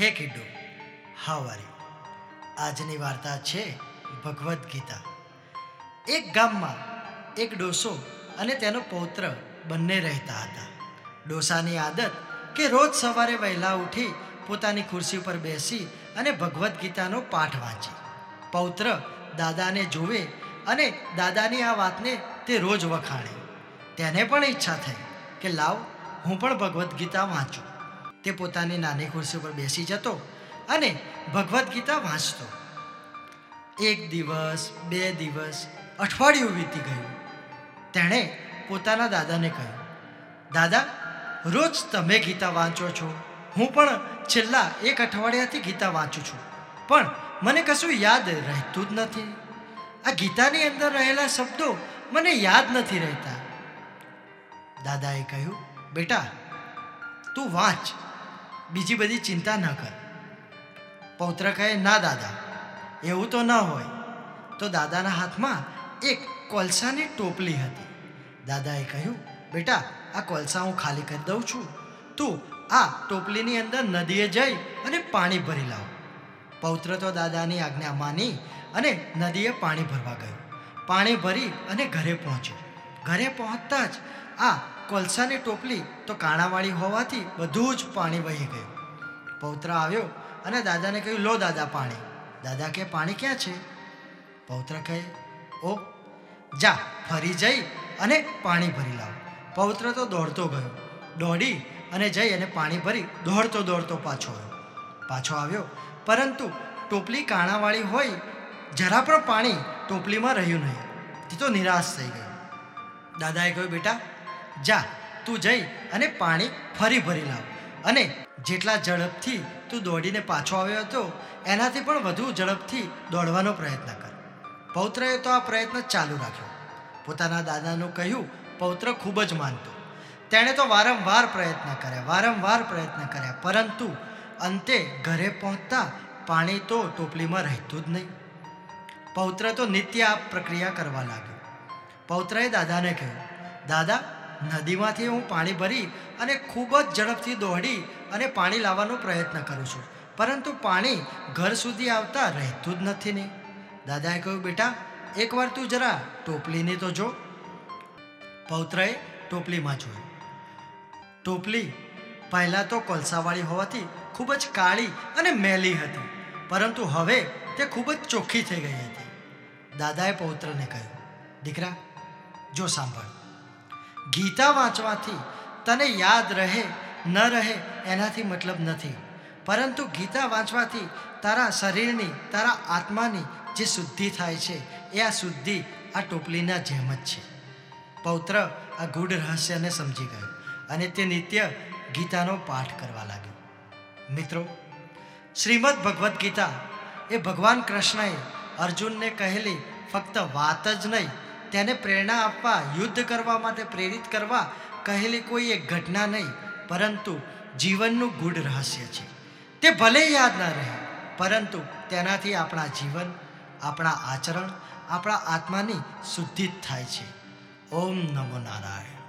હે કિડો how are આજની વાર્તા છે ભગવદ્ ગીતા. એક ગામમાં એક ડોસો અને તેનો પૌત્ર બંને રહેતા હતા. ડોસાની આદત કે રોજ સવારે વહેલા ઉઠી પોતાની ખુરશી પર બેસી અને ભગવદ્ ગીતાનો પાઠ વાંચે. પૌત્ર દાદાને જોવે અને દાદાની આ વાતને તે રોજ વખાણે. તેને પણ ઈચ્છા થઈ કે લાવ, હું પણ ભગવદ્ ગીતા વાંચું. તે પોતાની નાની ખુરશી પર બેસી જતો અને ભગવદ્ ગીતા વાંચતો. એક દિવસ, બે દિવસ, અઠવાડિયું વીતી ગયું. તેણે પોતાના દાદાને કહ્યું, દાદા, રોજ તમે ગીતા વાંચો છો. હું પણ છેલ્લા એક અઠવાડિયાથી ગીતા વાંચું છું. પણ મને કશું યાદ રહેતું જ નથી. આ ગીતાની અંદર રહેલા શબ્દો મને યાદ નથી રહેતા. દાદાએ કહ્યું, બેટા, તું વાંચ. બીજી બધી ચિંતા ન કર. પૌત્ર કહે ના દાદા, એવું તો ન હોય. તો દાદાના હાથમાં એક કોલસાની ટોપલી હતી. દાદાએ કહ્યું, બેટા, આ કોલસા હું ખાલી કરી દઉં છું. તું આ ટોપલીની અંદર નદીએ જઈ અને પાણી ભરી લાવ. પૌત્ર તો દાદાની આજ્ઞા માની અને નદીએ પાણી ભરવા ગયો. પાણી ભરી અને ઘરે પહોંચ્યો. ઘરે પહોંચતા જ આ કોલસાની ટોપલી તો કાણાવાળી હોવાથી બધું જ પાણી વહી ગયું. પૌત્ર આવ્યો અને દાદાને કહ્યું, લો દાદા, પાણી. દાદા કે, પાણી ક્યાં છે? પૌત્ર કહે, ઓ, જા, ફરી જઈ અને પાણી ભરી લાવ. પૌત્ર તો દોડતો ગયો. દોડી અને જઈ અને પાણી ભરી દોડતો દોડતો પાછો આવ્યો. પાછો આવ્યો, પરંતુ ટોપલી કાણાવાળી હોય, જરા પણ પાણી ટોપલીમાં રહ્યું નહીં. તે તો નિરાશ થઈ ગયો. દાદાએ કહ્યું, બેટા, જા, તું જઈ અને પાણી ફરી ભરી લાવ. અને જેટલા ઝડપથી તું દોડીને પાછો આવ્યો હતો, એનાથી પણ વધુ ઝડપથી દોડવાનો પ્રયત્ન કર. પૌત્રએ તો આ પ્રયત્ન ચાલુ રાખ્યો. પોતાના દાદાનું કહ્યું, પૌત્ર ખૂબ જ માનતો. તેણે તો વારંવાર પ્રયત્ન કર્યા, વારંવાર પ્રયત્ન કર્યા, પરંતુ અંતે ઘરે પહોંચતા પાણી તો ટોપલીમાં રહેતું જ નહીં. પૌત્ર તો નિત્ય આ પ્રક્રિયા કરવા લાગ્યો. પૌત્રએ દાદાને કહ્યું, દાદા, નદીમાંથી હું પાણી ભરી અને ખૂબ જ ઝડપથી દોડી અને પાણી લાવવાનો પ્રયત્ન કરું છું. પરંતુ પાણી ઘર સુધી આવતા રહેતું જ નથી ને. દાદાએ કહ્યું, બેટા, એકવાર તું જરા ટોપલીને તો જો. પૌત્રએ ટોપલીમાં જોયું. ટોપલી પહેલાં તો કોલસાવાળી હોવાથી ખૂબ જ કાળી અને મેલી હતી, પરંતુ હવે તે ખૂબ જ ચોખ્ખી થઈ ગઈ હતી. દાદાએ પૌત્રને કહ્યું, દીકરા જો સાંભળ. ગીતા વાંચવાથી તને યાદ રહે, ન રહે એનાથી મતલબ નથી. પરંતુ ગીતા વાંચવાથી તારા શરીરની, તારા આત્માની જે શુદ્ધિ થાય છે, એ આ શુદ્ધિ આ ટોપલીના જેમ જ છે. પૌત્ર આ ગૂઢ રહસ્યને સમજી ગયો અને તે નિત્ય ગીતાનો પાઠ કરવા લાગ્યો. મિત્રો, શ્રીમદ ભગવદ્ ગીતા એ ભગવાન કૃષ્ણએ અર્જુનને કહેલી ફક્ત વાત જ નહીં તેને પ્રેરણા આપવા, યુદ્ધ કરવા માટે પ્રેરિત કરવા કહેલી કોઈ એક ઘટના નહીં, પરંતુ જીવનનું ગૂઢ રહસ્ય છે. તે ભલે યાદ ન રહે, પરંતુ તેનાથી આપણા જીવન, આપણા આચરણ, આપણા આત્માની શુદ્ધિ થાય છે. ઓમ નમો નારાયણ.